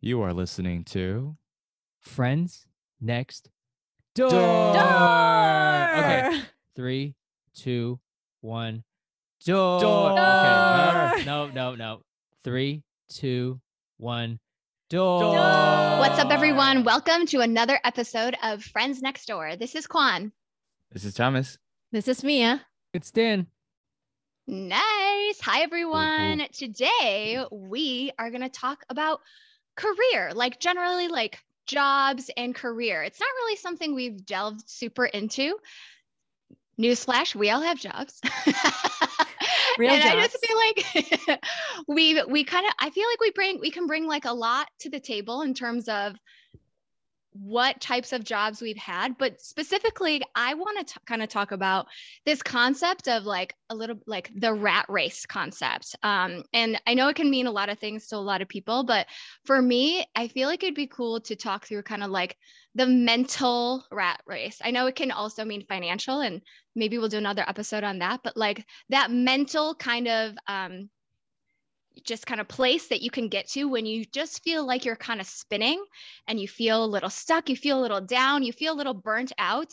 You are listening to Friends Next Door. Okay. Three, two, one. Door. Door. Okay. No, no, no, no. Three, two, one. Door. What's up, everyone? Welcome to another episode of Friends Next Door. This is Kwan. This is Thomas. This is Mia. It's Dan. Nice. Hi, everyone. Today, we are going to talk about career, like generally, like jobs and career. It's not really something we've delved super into. Newsflash, we all have jobs. Real and I just feel like we we kind of I feel like we bring we can bring like a lot to the table in terms of what types of jobs we've had but specifically i want to kind of talk about this concept of like a little like the rat race concept. Um, and i know it can mean a lot of things to a lot of people but for me i feel like it'd be cool to talk through kind of like the mental rat race. I know it can also mean financial and maybe we'll do another episode on that but like that mental kind of um, just kind of place that you can get to when you just feel like you're kind of spinning and you feel a little stuck, you feel a little down, you feel a little burnt out,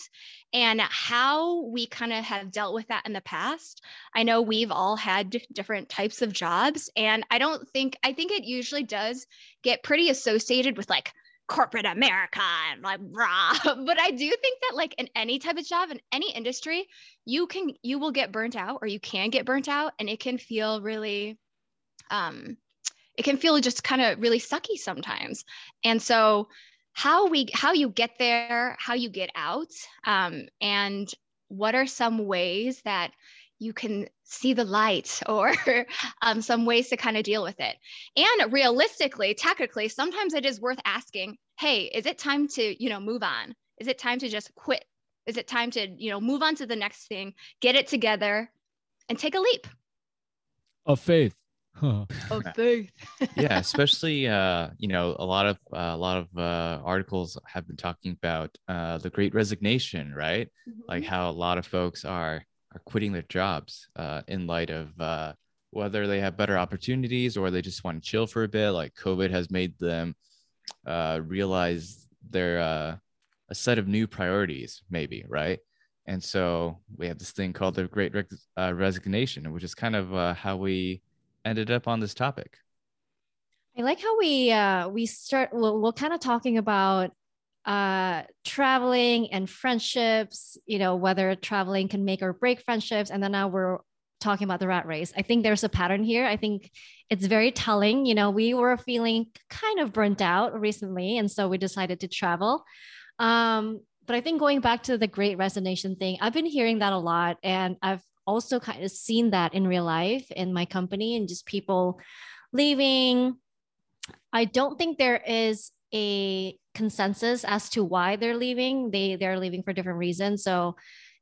and how we kind of have dealt with that in the past. I know we've all had different types of jobs, and I don't think, I think it usually does get pretty associated with like corporate America and like rah. But I do think that like in any type of job in any industry, you can you will get burnt out or you can get burnt out and it can feel really um it can feel just kind of really sucky sometimes. And so how we how you get there, how you get out, um, and what are some ways that you can see the light or um, some ways to kind of deal with it and realistically technically sometimes it is worth asking hey is it time to you know move on is it time to just quit is it time to you know move on to the next thing get it together and take a leap Of faith. Huh. of faith yeah, especially uh, you know, a lot of uh, a lot of uh, articles have been talking about uh, the Great Resignation, right? Like how a lot of folks are are quitting their jobs uh, in light of uh, whether they have better opportunities or they just want to chill for a bit. Like COVID has made them uh, realize their uh, a set of new priorities, maybe, right? And so we have this thing called the Great Res- uh, Resignation, which is kind of uh, how we ended up on this topic. I like how we uh we start we're, we're kind of talking about uh traveling and friendships, you know, whether traveling can make or break friendships. And then now we're talking about the rat race. I think there's a pattern here. I think it's very telling. You know, we were feeling kind of burnt out recently, and so we decided to travel. Um, but I think going back to the great resignation thing, I've been hearing that a lot. And I've also kind of seen that in real life in my company and just people leaving. I don't think there is a consensus as to why they're leaving. They they're leaving for different reasons. So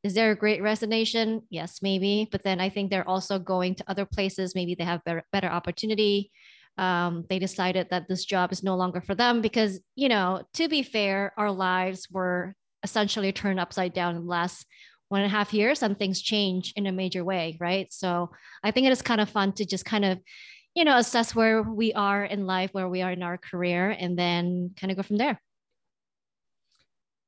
is there a great resignation? Yes, maybe. But then I think they're also going to other places. Maybe they have better, better opportunity. Um, they decided that this job is no longer for them because, you know, to be fair, our lives were essentially turned upside down in the last one and a half years and things change in a major way, right? So I think it is kind of fun to just kind of, you know, assess where we are in life, where we are in our career, and then kind of go from there.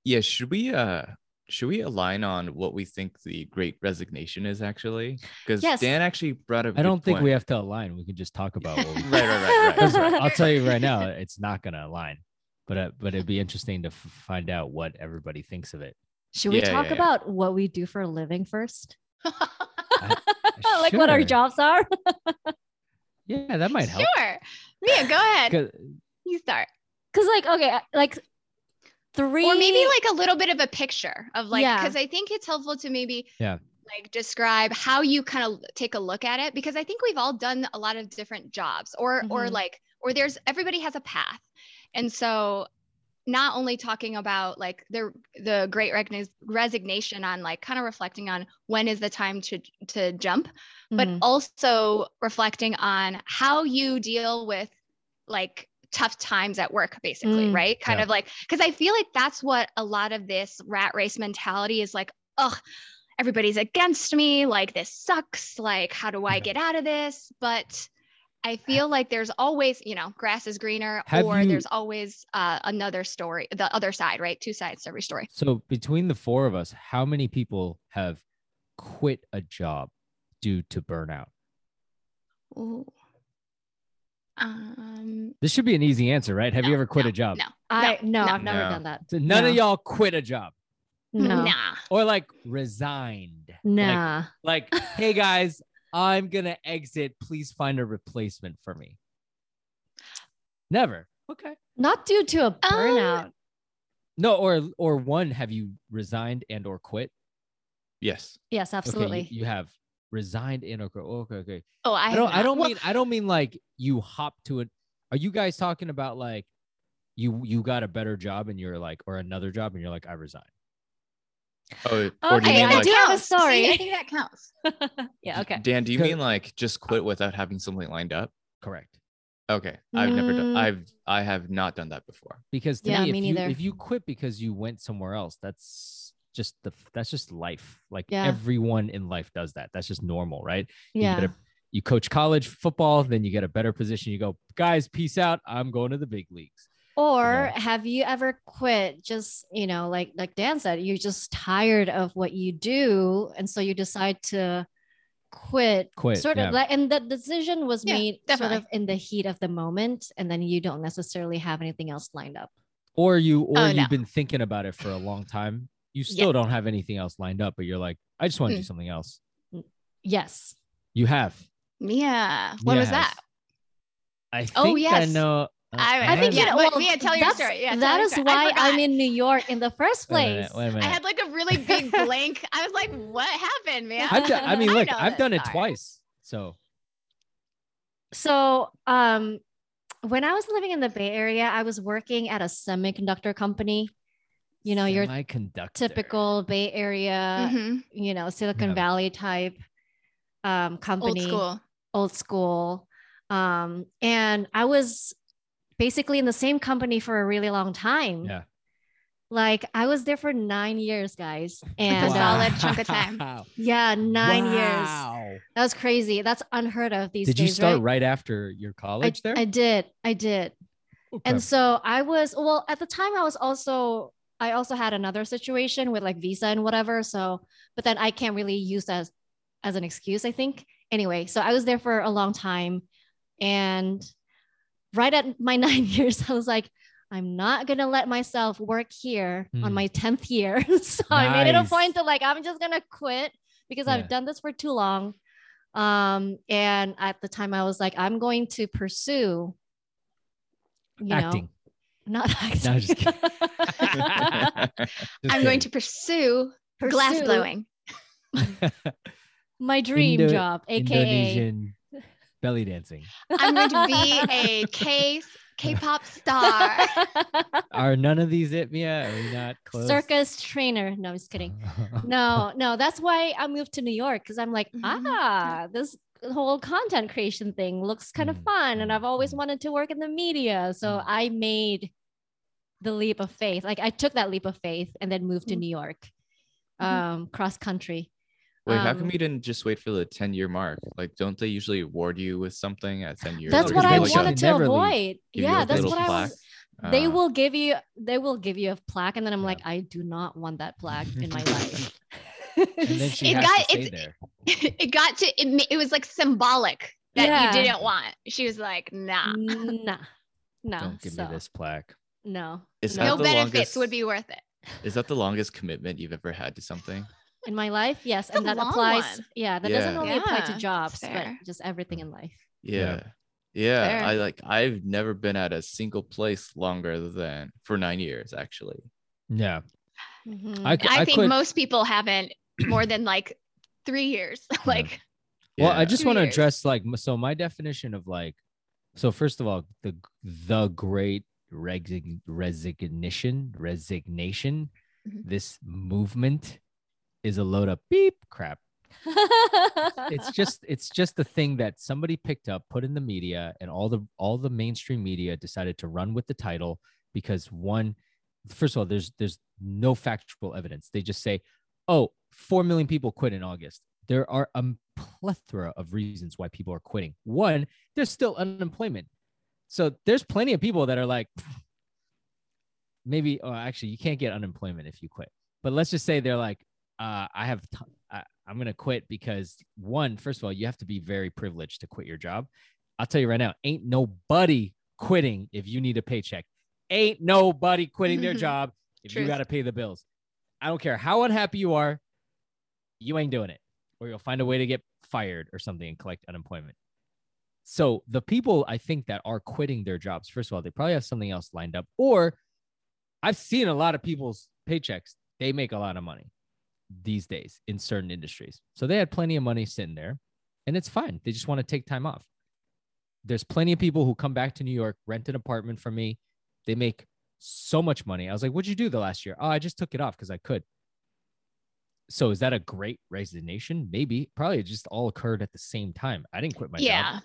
Yeah, should we uh should we align on what we think the great resignation is actually? Because Yes. Dan actually brought up. I don't think we have to align. We can just talk about what we Right, right, right, right. 'Cause I'll tell you right now, it's not going to align. But uh, but it'd be interesting to f- find out what everybody thinks of it. Should we Yeah, talk yeah, yeah. about what we do for a living first? I- like what our jobs are? Yeah, that might help. sure mia go ahead. you start Because like, okay, like three or maybe like a little bit of a picture of like Yeah. because i think it's helpful to maybe Yeah. like describe how you kind of take a look at it because i think we've all done a lot of different jobs or or Mhm. like or there's everybody has a path and so not only talking about like the the great resignation on like kind of reflecting on when is the time to to jump but Mhm. also reflecting on how you deal with like tough times at work basically Mm. right kind Yeah. of like because i feel like that's what a lot of this rat race mentality is like oh everybody's against me like this sucks like how do i Yeah. get out of this but I feel like there's always, you know, grass is greener, Have or you- there's always uh, another story, the other side, right? Two sides to every story. So between the four of us, how many people have quit a job due to burnout? Ooh. Um, This should be an easy answer, right? Have you ever quit no, a job? no, I no, no. I've never No. done that. So none of y'all quit a job No, nah. or like resigned. Like- nah. Like, hey guys, I'm gonna exit. Please find a replacement for me. Never. Okay. Not due to a um, burnout. No, or or one, have you resigned and or quit? Yes. yes, Okay, absolutely. you, you have resigned and or quit. Oh, okay, okay. Oh, I, I don't I don't Well, mean I don't mean like you hop to it. Are you guys talking about like you you got a better job and you're like or another job and you're like I resign? Oh, or do you Okay, mean I like do have a counts. See, story. I think that counts. yeah, okay. Dan? Do you mean like just quit without having something lined up? Correct. Okay, I've never done. Mm. I've I have not done that before. Because to Yeah, me, me if you if you quit because you went somewhere else, that's just the that's just life. Like Yeah. everyone in life does that. That's just normal, right? Yeah. You, a, you coach college football, then you get a better position. You go, guys, peace out. I'm going to the big leagues. Or Yeah. have you ever quit just, you know, like like Dan said, you're just tired of what you do and so you decide to quit. Quit, Sort yeah. of like and the decision was Yeah, made sort of in the heat of the moment and then you don't necessarily have anything else lined up. Or you or Oh, you've no. been thinking about it for a long time. You still don't have anything else lined up, but you're like, I just want to do Hmm. something else. Yes. You have. yeah what was Yes. that? I think Oh, I know. I- I think Yeah, you know, but well, Mia, tell your that's- story. Yeah, tell that your is story. Why I'm in New York in the first wait a place. minute, wait a minute. I had like a really big blank. I was like, what happened, man? I've done, I mean, look, know I've done it story. twice. So So, um, when I was living in the Bay Area, I was working at a semiconductor company. You know, your typical Bay Area, Mhm. you know, Silicon Yeah. Valley type um, Old company, school. old school. Um, and I was basically in the same company for a really long time. Yeah. Like I was there for nine years, guys. And a uh, solid chunk of time. Wow. yeah, nine years. Wow. That was crazy. That's unheard of these Did days. you start right? right, after your I, college there? I did. I did. Okay. And so I was well at the time I was also I also had another situation with like visa and whatever. So but then I can't really use that as, as an excuse, I think. Anyway, so I was there for a long time and right at my 9 years I was like I'm not going to let myself work here on Hmm. my 10th year. so I made it a point to like I'm just going to quit because Yeah. I've done this for too long. Um and at the time I was like I'm going to pursue you know, not acting. No, just kidding. I'm going to pursue, glass blowing. my dream Indo- job, aka Indonesian belly dancing. I'm going to be a K K-pop star. Are none of these it, Mia? Are we not close? circus trainer. No, I'm just kidding. No, no, that's why I moved to New York because I'm like, Mhm. ah, this whole content creation thing looks kind of Mm, fun, and mm, I've always mm. wanted to work in the media, so. I made the leap of faith. Like I took that leap of faith and then moved to. New York, Mhm. um, cross country. Wait, how Um, come you didn't just wait for the 10 year mark? Like, don't they usually award you with something at 10 years? That's what I like, wanted to never avoid. you Yeah, that's little what I plaque? was. they Uh, will give you they will give you a plaque and then i'm Yeah. like i do not want that plaque in my life and then she It got- to stay it got to it, it was like symbolic that Yeah. you didn't want. She was like, nah. nah no Don't give so, me this plaque. no Is no. that No benefits longest- would be worth it. Is that the longest commitment you've ever had to something? In my life yes It's a and that applies one. yeah that doesn't Yeah. only apply to jobs but just everything in life Yeah. Yeah. Yeah. Fair. I like I've never been at a single place longer than for nine years, actually. Yeah. Mhm. I, I, I think quit- most people haven't more than like three years. like Well, I just want to address like so my definition of like so first of all the the great resign, resignation resignation Mhm. this movement is a load of beep crap. It's just it's just the thing that somebody picked up, put in the media, and all the all the mainstream media decided to run with the title because one, first of all, there's there's no factual evidence. They just say, oh, four million people quit in August. There are a plethora of reasons why people are quitting. One, there's still unemployment. So there's plenty of people that are like, maybe, oh, actually, you can't get unemployment if you quit. But let's just say they're like, uh, I have, t- I, I'm going to quit because one, first of all, you have to be very privileged to quit your job. I'll tell you right now, ain't nobody quitting if you need a paycheck. Ain't nobody quitting their job if Truth. you got to pay the bills. I don't care how unhappy you are, you ain't doing it, or you'll find a way to get fired or something and collect unemployment. So the people I think that are quitting their jobs, first of all, they probably have something else lined up, or I've seen a lot of people's paychecks. They make a lot of money these days in certain industries. So they had plenty of money sitting there and it's fine. They just want to take time off. There's plenty of people who come back to New York, rent an apartment from me. They make so much money. I was like, what'd you do the last year? Oh, I just took it off because I could. So is that a great resignation? Maybe. Probably it just all occurred at the same time. I didn't quit my yeah. job.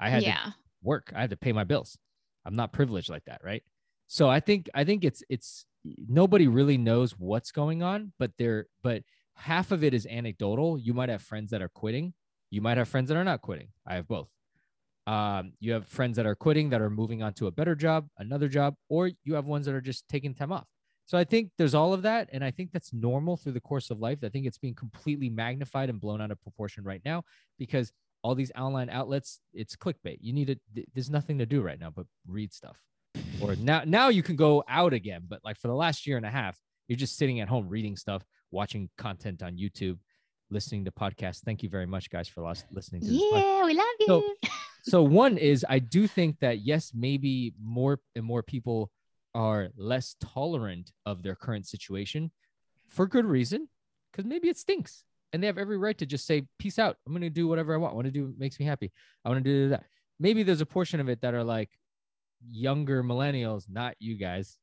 I had to Yeah. work. I had to pay my bills. I'm not privileged like that, right? So I think I think it's it's nobody really knows what's going on, but they're but half of it is anecdotal. You might have friends that are quitting. You might have friends that are not quitting. I have both. Um, you have friends that are quitting that are moving on to a better job, another job, or you have ones that are just taking time off. So I think there's all of that, and I think that's normal through the course of life. I think it's being completely magnified and blown out of proportion right now because all these online outlets, it's clickbait. You need to. There's nothing to do right now but read stuff. Or now, now you can go out again, but like for the last year and a half, you're just sitting at home reading stuff, watching content on YouTube, listening to podcasts. Thank you very much, guys, for listening to podcast Yeah, we love you. So- so one is I do think that yes, maybe more and more people are less tolerant of their current situation for good reason, because maybe it stinks and they have every right to just say, peace out. I'm gonna do whatever I want. I want to do what makes me happy. I want to do that. Maybe there's a portion of it that are like younger millennials, not you guys.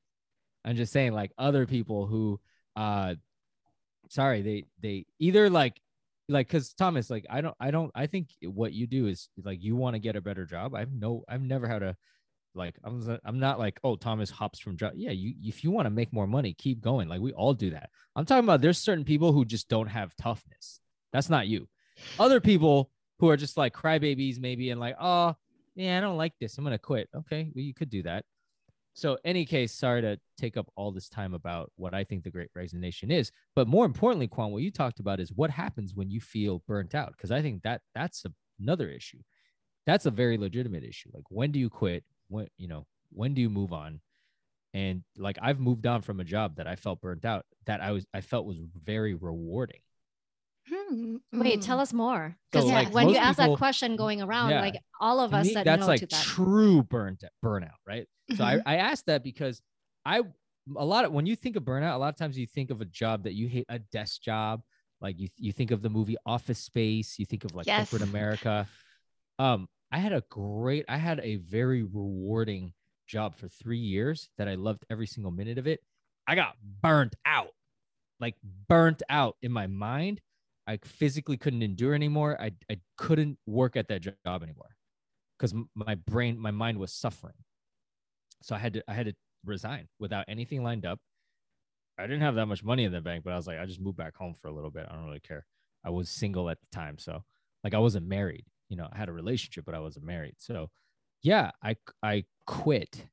I'm just saying, like other people who uh sorry, they they either like like because thomas like i don't i don't i think what you do is like you want to get a better job. I've no i've never had a like i'm i'm not like oh thomas hops from job. Yeah you if you want to make more money keep going. Like we all do that. I'm talking about there's certain people who just don't have toughness. That's not you. Other people who are just like crybabies maybe and like oh yeah i don't like this. I'm gonna quit. Okay well you could do that. So any case sorry to take up all this time about what i think the great resignation is but more importantly Kwan what you talked about is what happens when you feel burnt out because i think that that's a, another issue. That's a very legitimate issue. Like when do you quit? When you know when do you move on? And like i've moved on from a job that i felt burnt out that i was i felt was very rewarding Hmm, Wait, tell us more. So, Because like, when you ask people- that question going around, Yeah. like all of us me, said that's no like to that. true burnt burnout right so I, Mhm. I asked that because i a lot of when you think of burnout a lot of times you think of a job that you hate a desk job like you, you think of the movie office space you think of like corporate america um i had a great i had a very rewarding job for three years that i loved every single minute of it i got burnt out like burnt out in my mind i physically couldn't endure anymore. I, I couldn't work at that job anymore because my brain my mind was suffering. So i had to i had to resign without anything lined up. I didn't have that much money in the bank but i was like i just moved back home for a little bit. I don't really care. I was single at the time so like i wasn't married you know i had a relationship but i wasn't married. So yeah i i quit.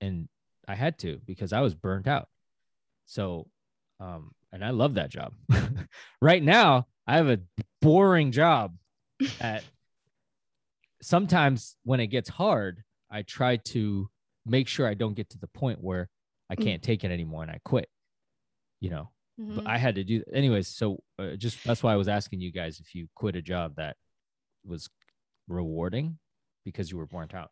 And i had to because i was burnt out. So um and i love that job right now i have a boring job that sometimes when it gets hard i try to make sure i don't get to the point where i Mm. can't take it anymore and i quit you know Mhm. but I had to do anyways. So uh, just that's why I was asking you guys if you quit a job that was rewarding because you were burnt out.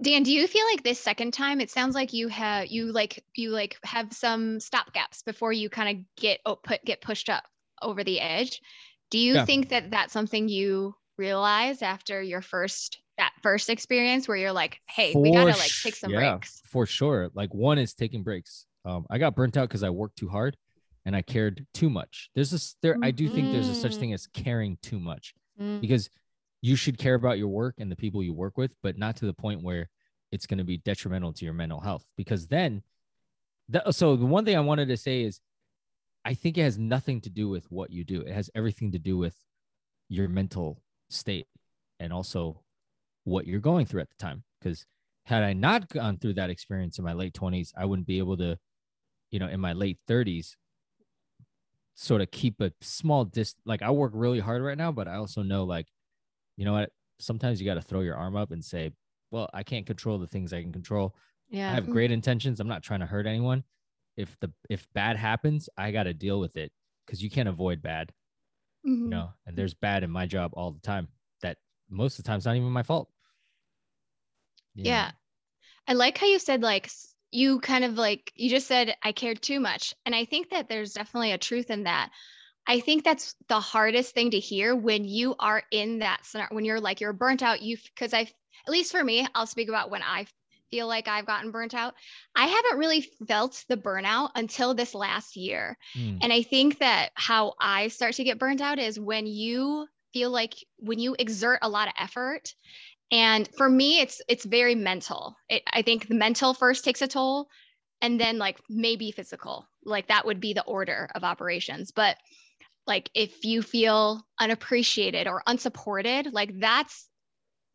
Dan, do you feel like this second time it sounds like you have you like you like have some stop gaps before you kind of get oh, put get pushed up over the edge? Do you Yeah. think that that's something you realize after your first that first experience where you're like, hey, we gotta like take some yeah, breaks? for sure. Like one is taking breaks. Um, I got burnt out because I worked too hard and I cared too much. There's this there. I do think there's a such Mhm. thing as caring too much Mm. because you should care about your work and the people you work with, but not to the point where it's going to be detrimental to your mental health. Because then, that, so the one thing I wanted to say is, I think it has nothing to do with what you do. It has everything to do with your mental state and also what you're going through at the time. Because had I not gone through that experience in my late 20s, I wouldn't be able to, you know, in my late 30s, sort of keep a small dis like I work really hard right now, but I also know like, you know what, sometimes you got to throw your arm up and say, well, I can't control the things I can control. Yeah. I have great intentions. I'm not trying to hurt anyone. If the if bad happens, I got to deal with it because you can't avoid bad, Mhm. you know. And there's bad in my job all the time. That most of the time it's not even my fault. Know? Yeah. I like how you said like you kind of like you just said I cared too much. And I think that there's definitely a truth in that. I think that's the hardest thing to hear when you are in that scenario when you're like you're burnt out you because I at least for me, I'll speak about when I feel like I've gotten burnt out. I haven't really felt the burnout until this last year. Mm, And I think that how I start to get burnt out is when you feel like when you exert a lot of effort. And for me, it's it's very mental. It, I think the mental first takes a toll, and then like maybe physical. Like that would be the order of operations. But like if you feel unappreciated or unsupported, like that's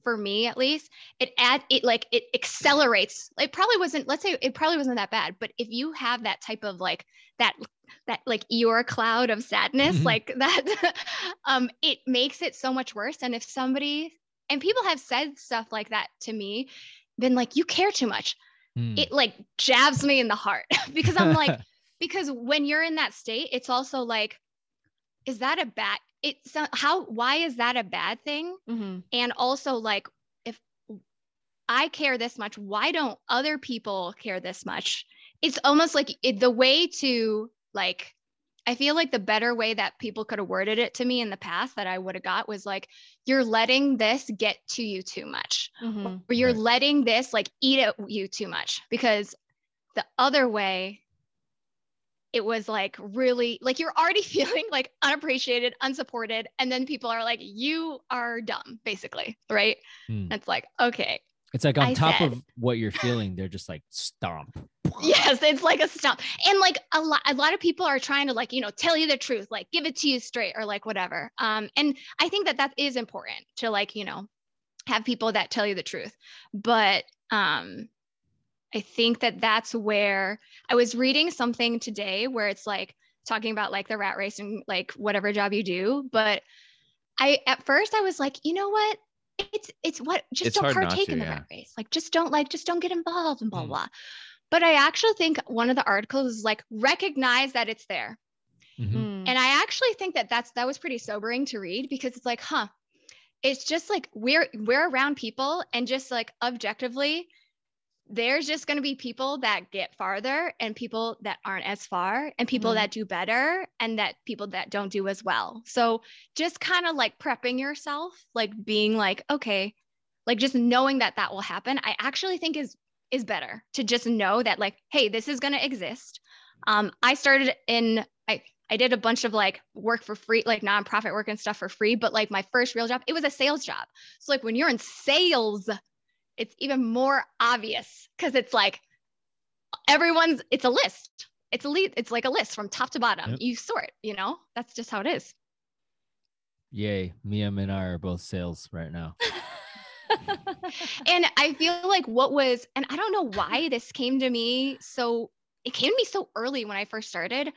for me at least it add it like it accelerates it probably wasn't let's say it probably wasn't that bad but if you have that type of like that that like your cloud of sadness Mhm. like that um it makes it so much worse and if somebody and people have said stuff like that to me been like you care too much mm. it like jabs me in the heart because i'm like because when you're in that state it's also like is that a bad it's how why is that a bad thing Mhm. and also like if i care this much why don't other people care this much it's almost like it, the way to like i feel like the better way that people could have worded it to me in the past that i would have got was like you're letting this get to you too much Mhm. or you're Right. letting this like eat at you too much because the other way it was like really like you're already feeling like unappreciated unsupported and then people are like you are dumb basically right? Hmm. it's like okay. It's like on I top said- of what you're feeling, they're just like stomp. yes it's like a stump and like a lot a lot of people are trying to like you know tell you the truth like give it to you straight or like whatever. Um and i think that that is important to like you know have people that tell you the truth. But um i think that that's where i was reading something today where it's like talking about like the rat race and like whatever job you do but i at first i was like you know what it's it's what just It's don't partake to, in the yeah. rat race like just don't like just don't get involved and blah Mm. blah but i actually think one of the articles is like recognize that it's there Mhm. Mm. and I actually think that that's that was pretty sobering to read because it's like, huh, it's just like we're we're around people and just like objectively, there's just going to be people that get farther and people that aren't as far and people Mhm. that do better and that people that don't do as well. So just kind of like prepping yourself, like being like, okay, like just knowing that that will happen, I actually think is is better to just know that like, hey, this is going to exist. Um, I started in I I did a bunch of like work for free, like nonprofit work and stuff for free. But like my first real job, it was a sales job. So like when you're in sales, it's even more obvious because it's like everyone's it's a list. It's a lead, it's like a list from top to bottom. Yep. You sort, you know, that's just how it is. Yay. Mia and I are both sales right now. and I feel like what was, and I don't know why this came to me so, it came to me so early when I first started.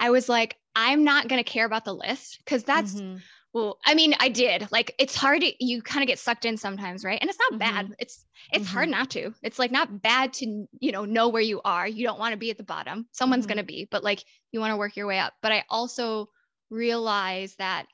I was like, I'm not going to care about the list because that's, Mhm. Well, I mean, I did. Like, it's hard to, you kind of get sucked in sometimes, right? And it's not bad. It's, it's hard not to. It's like not bad to, you know, know where you are. You don't want to be at the bottom. Someone's Mhm. going to be, but like you want to work your way up. But I also realize that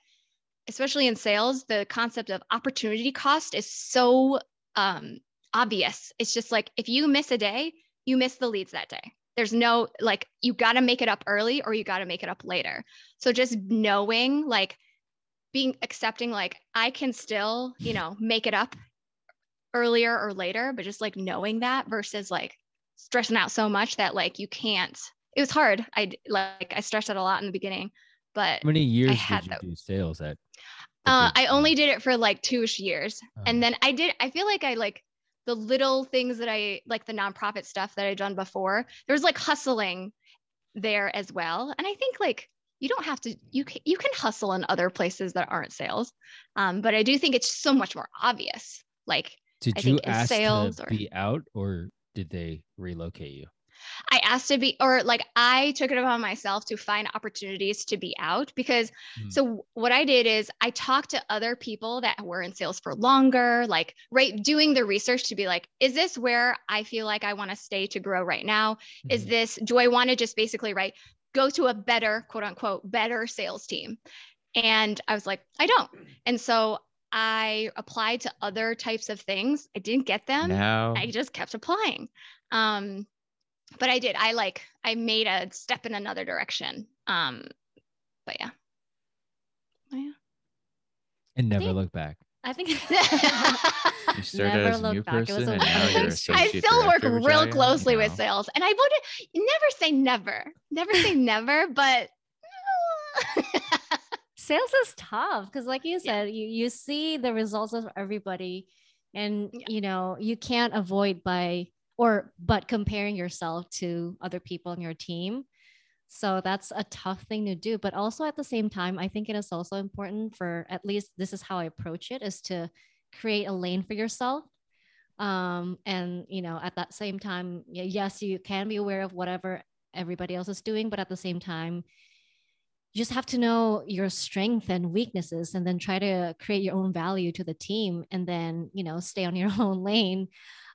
especially in sales, the concept of opportunity cost is so um, obvious. It's just like if you miss a day, you miss the leads that day. There's no like you got to make it up early or you got to make it up later. So just knowing like being accepting like I can still, you know, make it up earlier or later, but just like knowing that versus like stressing out so much that like you can't. It was hard. i like I stressed out a lot in the beginning, but How many years had did you that- do sales at? uh, I only did it for like two-ish years. Uh-huh. And then I did, I feel like I like the little things that I like the nonprofit stuff that I'd done before. There was like hustling there as well. And I think like you don't have to you can you can hustle in other places that aren't sales. Um, but I do think it's so much more obvious. Like Did I you ask sales to or- be out or did they relocate you? I asked to be, or like I took it upon myself to find opportunities to be out because Hmm. so what I did is I talked to other people that were in sales for longer, like right doing the research to be like, is this where I feel like I want to stay to grow right now? Is Mhm. this, do I want to just basically, right, go to a better, quote unquote, better sales team? And I was like, I don't. And so I applied to other types of things. I didn't get them. now I just kept applying. Um, but I did. I like I made a step in another direction. Um, but yeah. Oh, yeah. and never look back. I think you started Never as a new look back. It was person a and now you're I still work real Vijaya, closely with sales, and I would never say never. Never say never, but sales is tough because like you Yeah. said you you see the results of everybody and Yeah. you know you can't avoid by or but comparing yourself to other people in your team so that's a tough thing to do but also at the same time i think it is also important for at least this is how i approach it is to create a lane for yourself. Um and you know at that same time yes you can be aware of whatever everybody else is doing but at the same time you just have to know your strength and weaknesses and then try to create your own value to the team and then you know stay on your own lane.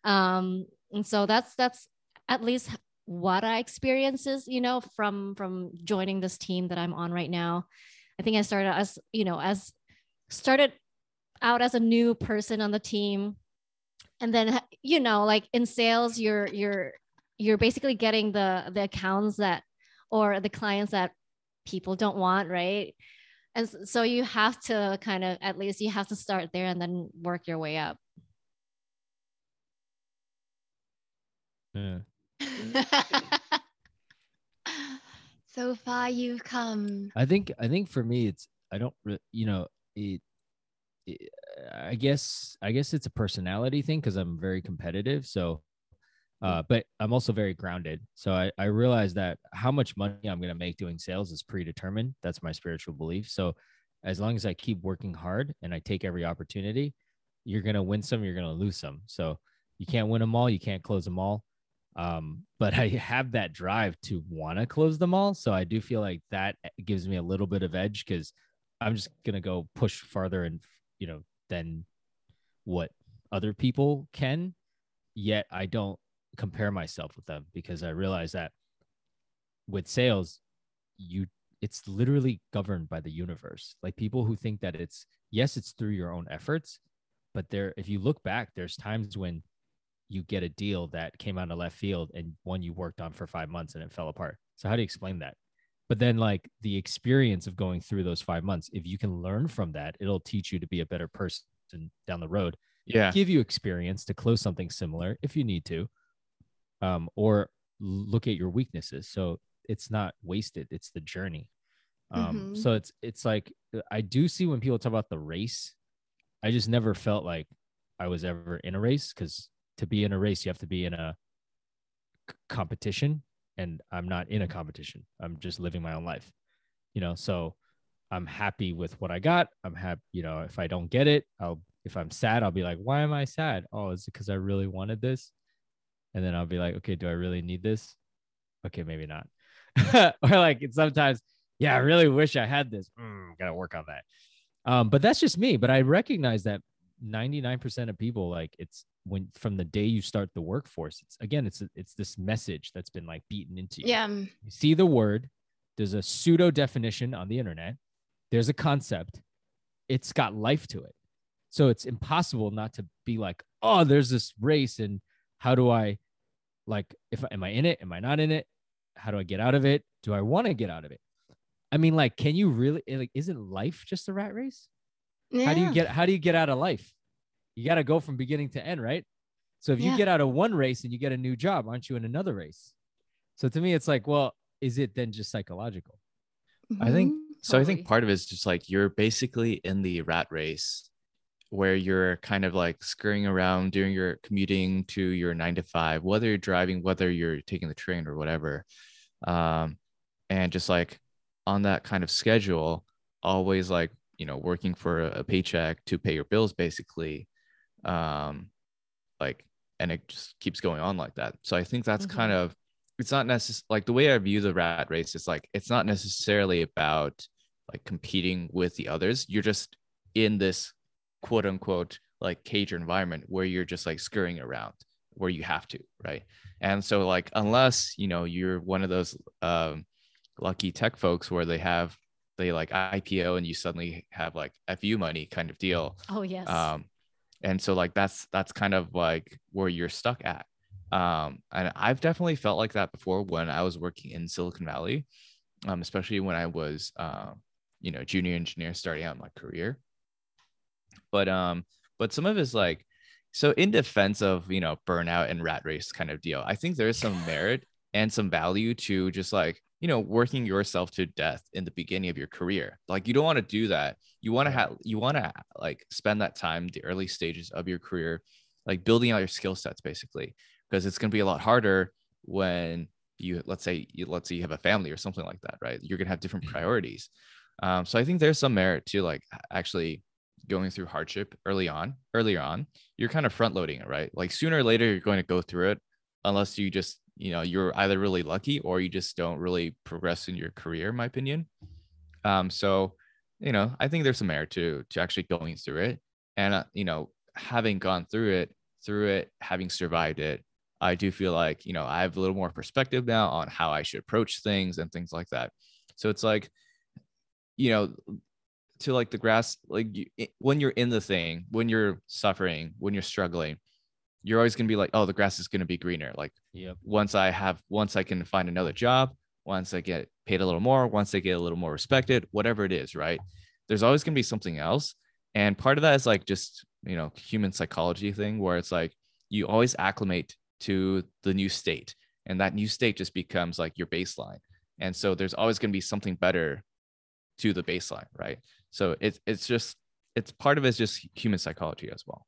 Um and so that's that's at least what i experiences you know from from joining this team that i'm on right now. I think i started as you know as started out as a new person on the team. And then you know like in sales you're you're you're basically getting the the accounts that or the clients that people don't want right? And so you have to kind of at least you have to start there and then work your way up. Yeah. so far you've come. I think I think for me it's I don't re- you know it, it I guess I guess it's a personality thing because I'm very competitive so uh but I'm also very grounded. So I I realize that how much money I'm going to make doing sales is predetermined. That's my spiritual belief. So as long as I keep working hard and I take every opportunity you're going to win some you're going to lose some. So you can't win them all you can't close them all um but i have that drive to want to close them all. So i do feel like that gives me a little bit of edge because i'm just gonna go push farther and you know than what other people can. Yet i don't compare myself with them because i realize that with sales you it's literally governed by the universe. Like people who think that it's yes it's through your own efforts but there if you look back there's times when you get a deal that came out of left field and one you worked on for five months and it fell apart. So how do you explain that? But then like the experience of going through those five months, if you can learn from that, it'll teach you to be a better person down the road. Yeah. Give you experience to close something similar if you need to, um, or look at your weaknesses. So it's not wasted. It's the journey. Um, Mhm. So it's it's like I do see when people talk about the race, I just never felt like I was ever in a race because to be in a race, you have to be in a c- competition, and I'm not in a competition. I'm just living my own life, you know. So I'm happy with what I got. I'm happy, you know. If I don't get it, I'll. If I'm sad, I'll be like, "Why am I sad? Oh, is it because I really wanted this?" And then I'll be like, "Okay, do I really need this? Okay, maybe not." or like sometimes, yeah, I really wish I had this. Mm, gotta work on that. Um, but that's just me. But I recognize that 99% of people like it's when from the day you start the workforce it's again it's it's this message that's been like beaten into you. Yeah. you see the word there's a pseudo definition on the internet there's a concept it's got life to it. So it's impossible not to be like oh there's this race and how do i like if am i in it? Am i not in it? How do i get out of it? Do i want to get out of it? I mean like can you really eh, like isn't life just a rat race? Yeah. how do you get how do you get out of life you got to go from beginning to end right? So if you get out of one race and you get a new job aren't you in another race? So to me it's like well is it then just psychological? I think- Mhm. So I think part of it is just like you're basically in the rat race where you're kind of like scurrying around doing your commuting to your nine to five, whether you're driving, whether you're taking the train or whatever. Um, and just like on that kind of schedule always like you know working for a paycheck to pay your bills basically um like and it just keeps going on like that. So i think that's mm-hmm. kind of it's not necessarily like the way i view the rat race is like it's not necessarily about like competing with the others. You're just in this quote unquote like cage environment where you're just like scurrying around where you have to right? And so like unless you know you're one of those um lucky tech folks where they have they like ipo and you suddenly have like fu money kind of deal oh yes. um and so like that's that's kind of like where you're stuck at. Um and i've definitely felt like that before when i was working in silicon valley um especially when i was uh, you know junior engineer starting out my career. But um but some of it's like so in defense of you know burnout and rat race kind of deal i think there is some merit and some value to just like you know working yourself to death in the beginning of your career. Like you don't want to do that. You want to have you want to like spend that time the early stages of your career like building out your skill sets basically because it's going to be a lot harder when you let's say you, let's say you have a family or something like that right? You're going to have different mm-hmm. priorities. Um, so i think there's some merit to like actually going through hardship early on earlier on. You're kind of front loading it right? Like sooner or later you're going to go through it unless you just you know you're either really lucky or you just don't really progress in your career in my opinion. Um so you know i think there's some merit to to actually going through it. And uh, you know having gone through it through it having survived it i do feel like you know i have a little more perspective now on how i should approach things and things like that. So it's like you know to like the grass like you, when you're in the thing when you're suffering when you're struggling you're always going to be like, oh, the grass is going to be greener. Like yep. once I have, once I can find another job, once I get paid a little more, once I get a little more respected, whatever it is, right? There's always going to be something else. And part of that is like just, you know, human psychology thing where it's like you always acclimate to the new state. And that new state just becomes like your baseline. And so there's always going to be something better to the baseline, right? So it's it's just it's part of it is just human psychology as well.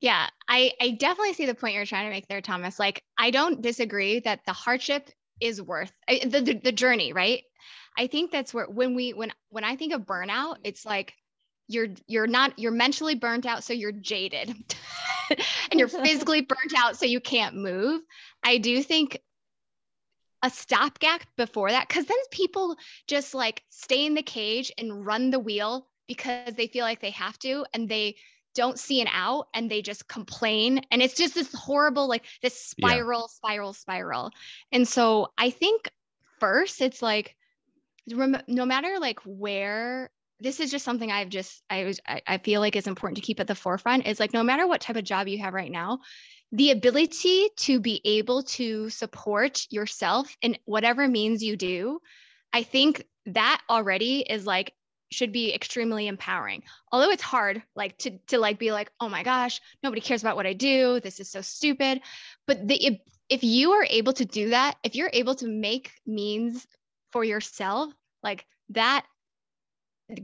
Yeah, I, I definitely see the point you're trying to make there, Thomas. Like, I don't disagree that the hardship is worth eh, the, the, the journey, right? I think that's where when we when when I think of burnout, it's like you're you're not you're mentally burnt out, so you're jaded, and you're physically burnt out, so you can't move. I do think a stopgap before that, because then people just like stay in the cage and run the wheel because they feel like they have to, and they don't see an out and they just complain and it's just this horrible like this spiral yeah. spiral spiral and so i think first it's like no matter like where this is just something i've just i was i feel like is important to keep at the forefront is like no matter what type of job you have right now the ability to be able to support yourself in whatever means you do i think that already is like should be extremely empowering. Although it's hard like to to like be like oh my gosh nobody cares about what i do. This is so stupid. But the if, if you are able to do that if you're able to make means for yourself like that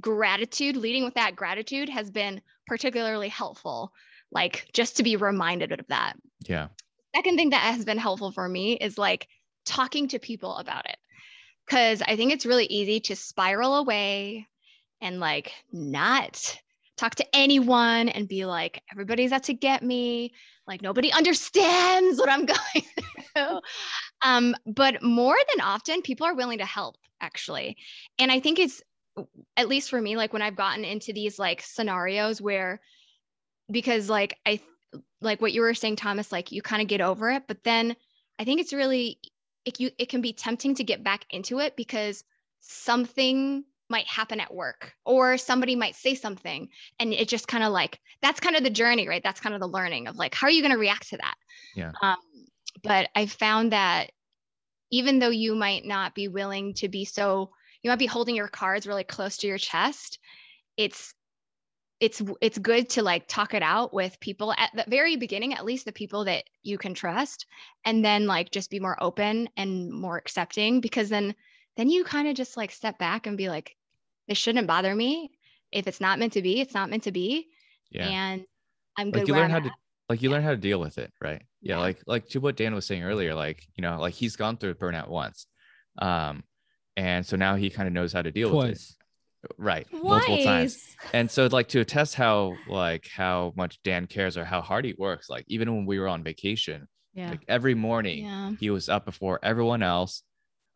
gratitude leading with that gratitude has been particularly helpful like just to be reminded of that. Yeah. Second thing that has been helpful for me is like talking to people about it. Because I think it's really easy to spiral away and like not talk to anyone and be like, everybody's out to get me. Like nobody understands what I'm going through. um, but more than often, people are willing to help actually. And I think it's, at least for me, like when I've gotten into these like scenarios where, because like I, like what you were saying, Thomas, like you kind of get over it, but then I think it's really, it, you, it can be tempting to get back into it because something might happen at work or somebody might say something and it just kind of like that's kind of the journey right? That's kind of the learning of like how are you going to react to that? Yeah. Um, but i found that even though you might not be willing to be so you might be holding your cards really close to your chest it's it's it's good to like talk it out with people at the very beginning at least the people that you can trust and then like just be more open and more accepting because then then you kind of just like step back and be like this shouldn't bother me. If it's not meant to be, it's not meant to be. Yeah. And I'm good. Like you learn I'm how at. to like you yeah. learn how to deal with it, right? Yeah, yeah, like like to what Dan was saying earlier, like, you know, like he's gone through burnout once. Um, and so now he kind of knows how to deal with it. Twice. Right. Multiple times. Twice. And so like to attest how like how much Dan cares or how hard he works, like even when we were on vacation, Yeah. like every morning Yeah. he was up before everyone else.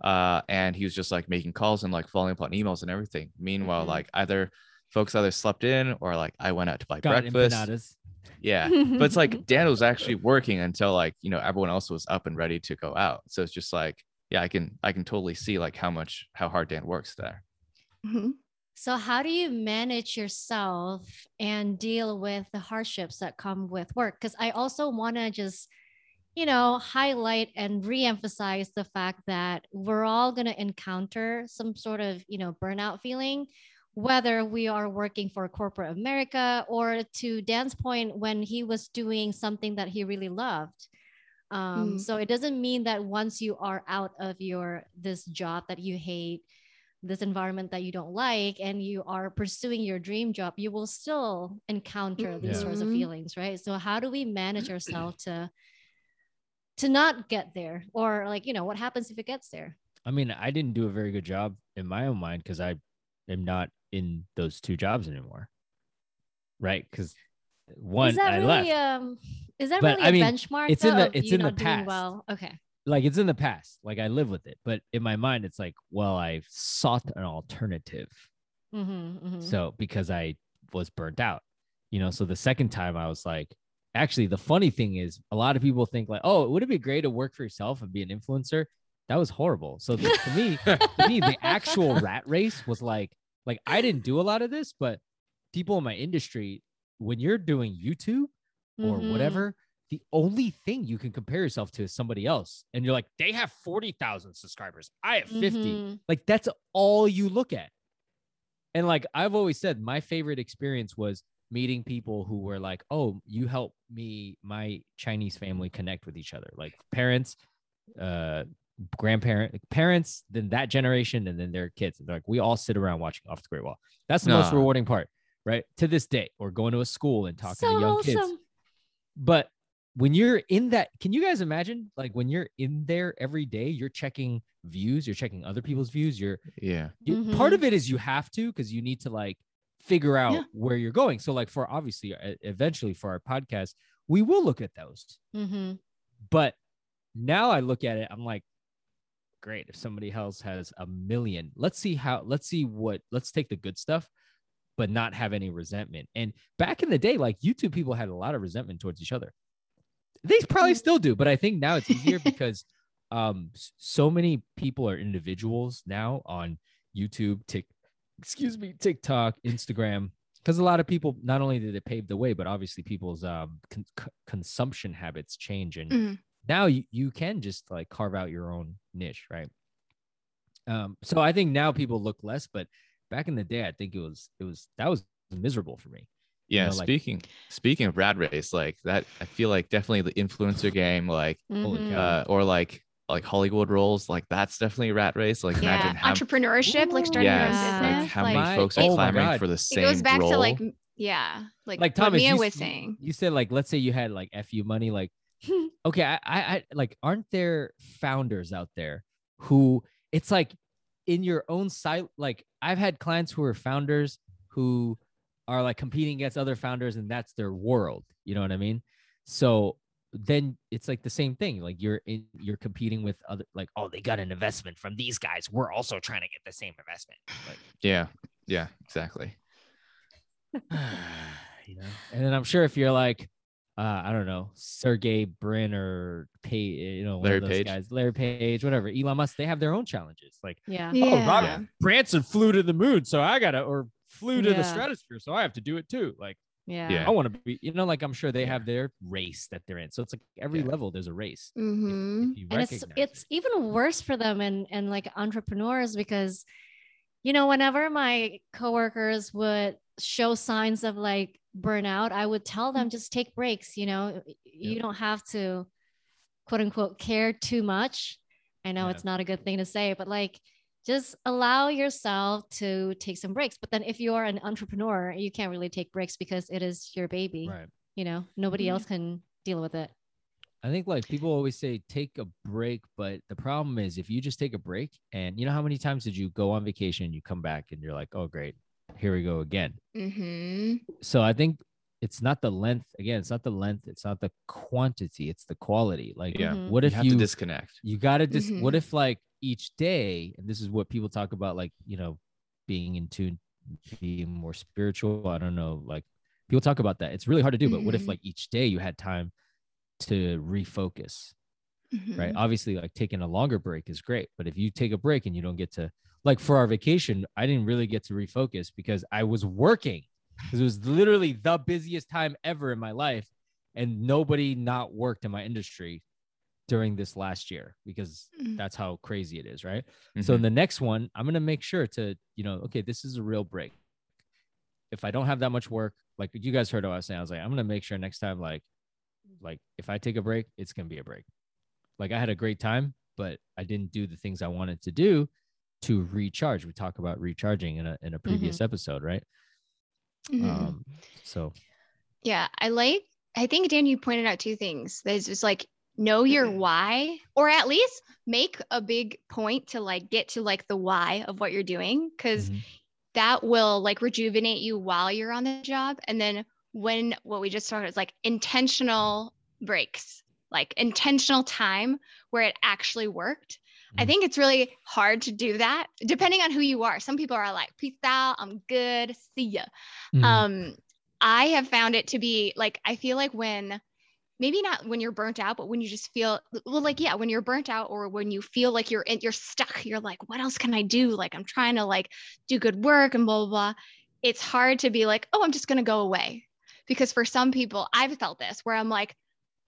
Uh, and he was just like making calls and like following up on emails and everything. Meanwhile, Mhm. like either folks either slept in or like I went out to buy Got breakfast. empanadas. Yeah. But it's like Dan was actually working until like, you know, everyone else was up and ready to go out. So it's just like, yeah, I can I can totally see like how much how hard Dan works there. Mhm. So, how do you manage yourself and deal with the hardships that come with work? Because I also want to just, you know, highlight and re-emphasize the fact that we're all going to encounter some sort of, you know, burnout feeling, whether we are working for corporate America or to Dan's point when he was doing something that he really loved. Um, Mm. So it doesn't mean that once you are out of your this job that you hate, this environment that you don't like and you are pursuing your dream job you will still encounter these sorts of feelings right so how do we manage ourselves to to not get there or like you know what happens if it gets there I mean, I didn't do a very good job in my own mind because I am not in those two jobs anymore. Right? Because one, is that I really left. um is that But, really I a mean, benchmark it's in the- it's in the past. well okay like it's in the past. Like I live with it. But in my mind, it's like, well, I sought an alternative. mm-hmm, mm-hmm. So because I was burnt out, you know. So the second time I was like, actually, the funny thing is, a lot of people think like, oh, it would it be great to work for yourself and be an influencer? That was horrible. So the, to me, to me, the actual rat race was like, like I didn't do a lot of this, but people in my industry, when you're doing YouTube or Mhm. whatever, the only thing you can compare yourself to is somebody else. And you're like, they have 40,000 subscribers. I have 50. Mhm. Like that's all you look at. And like I've always said, my favorite experience was meeting people who were like, "Oh, you help me, my Chinese family connect with each other, like parents, uh, grandparent, parents, then that generation, and then their kids. And they're like, we all sit around watching Off the Great Wall. That's the most rewarding part, right? To this day, or going to a school and talking so to young kids wholesome. but when you're in that can you guys imagine like when you're in there every day you're checking views you're checking other people's views you're Yeah. you, part Mhm. of it is you have to because you need to like figure out Yeah. where you're going so like for obviously uh, eventually for our podcast we will look at those Mhm. but now i look at it i'm like great if somebody else has a million let's see how let's see what let's take the good stuff but not have any resentment and back in the day like youtube people had a lot of resentment towards each other they probably Mm. still do but i think now it's easier because um so many people are individuals now on youtube tick excuse me tiktok instagram because a lot of people not only did it pave the way but obviously people's um con- c- consumption habits change and Mhm. now you, you can just like carve out your own niche right um so i think now people look less but back in the day i think it was it was that was miserable for me Yeah. know, like- speaking speaking of rad race, like that, I feel like definitely the influencer game, like Holy Mhm. uh, or like like Hollywood roles, like that's definitely a rat race. Like yeah, imagine how entrepreneurship, like starting your own business. like how like, many My- folks oh are my clamoring for the same it goes back role. to like, yeah, like, like what Thomas, Mia you, was saying. you said like let's say you had like fu money like okay I, I i like aren't there founders out there who it's like in your own site like i've had clients who are founders who are like competing against other founders and that's their world you know what i mean so then it's like the same thing like you're in you're competing with other like oh they got an investment from these guys we're also trying to get the same investment like Yeah. Yeah. Exactly. you know and then i'm sure if you're like uh i don't know sergey brin or pay you know one Larry of those Page. guys larry page whatever elon musk they have their own challenges like yeah Yeah. Robert branson flew to the moon so i gotta or flew to the stratosphere so i have to do it too like yeah Yeah. i want to be you know like i'm sure they Yeah. have their race that they're in so it's like every Yeah. level there's a race if- Mhm. if you and it's recognize it's it. even worse for them and and like entrepreneurs because you know whenever my coworkers would show signs of like burnout i would tell them just take breaks you know you don't have to quote unquote care too much i know Yeah. it's not a good thing to say but like just allow yourself to take some breaks but then if you're an entrepreneur you can't really take breaks because it is your baby right you know nobody Mhm. else can deal with it I think like people always say take a break, but the problem is if you just take a break and you know how many times did you go on vacation, you come back and you're like, oh great, here we go again. Mm-hmm. So I think it's not the length again, it's not the length, it's not the quantity, it's the quality. Like Yeah. Mhm. what You if have you to disconnect. you gotta dis Mhm. what if like each day, and this is what people talk about, like, you know, being in tune, being more spiritual. I don't know, like people talk about that. It's really hard to do, but what if Mhm. like each day you had time to refocus? Mm-hmm. right obviously like taking a longer break is great but if you take a break and you don't get to like for our vacation i didn't really get to refocus because i was working because it was literally the busiest time ever in my life and nobody not worked in my industry during this last year because Mhm. that's how crazy it is right? So Mhm. in the next one i'm going to make sure to you know okay this is a real break. If i don't have that much work like you guys heard what i was saying i was like i'm going to make sure next time like like if i take a break it's going to be a break. Like i had a great time but i didn't do the things i wanted to do to recharge. We talk about recharging in a in a previous episode right Mhm. um so Yeah, I like. I think Dan, you pointed out two things. There's just like know your why, or at least make a big point to like get to like the why of what you're doing, because mhm. that will like rejuvenate you while you're on the job. And then when what we just talked about is like intentional breaks, like intentional time where it actually worked. I think it's really hard to do that depending on who you are. Some people are like, peace out, I'm good, see ya Mhm. um i have found it to be like i feel like when maybe not when you're burnt out but when you just feel well like yeah when you're burnt out or when you feel like you're in, you're stuck you're like what else can i do like i'm trying to like do good work and blah blah blah it's hard to be like oh i'm just going to go away because for some people i've felt this where i'm like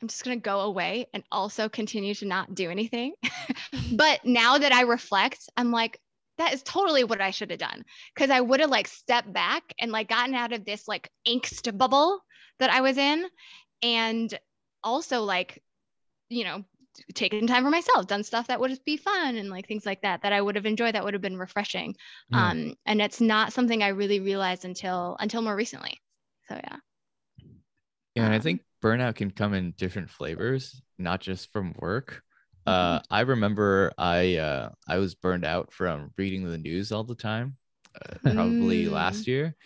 i'm just going to go away and also continue to not do anything. But now that i reflect i'm like that is totally what I should have done. Because I would have like stepped back and like gotten out of this like angst bubble that I was in and also like you know taken time for myself done stuff that would be fun and like things like that that I would have enjoyed that would have been refreshing. Um and it's not something I really realized until until more recently. So yeah. Yeah, and I Um, think burnout can come in different flavors, not just from work. Mm-hmm. Uh, I remember I uh, I was burned out from reading the news all the time, uh, probably Mm. last year.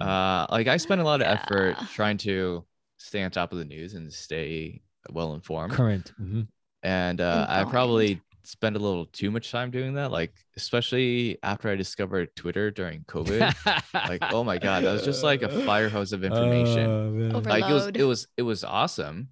Uh, like I spent a lot of effort trying to stay on top of the news and stay well informed. current mhm. and uh, I probably spent a little too much time doing that. Like especially after I discovered Twitter during COVID. like oh my god, that was just like a fire hose of information. Oh, like it was it was it was awesome.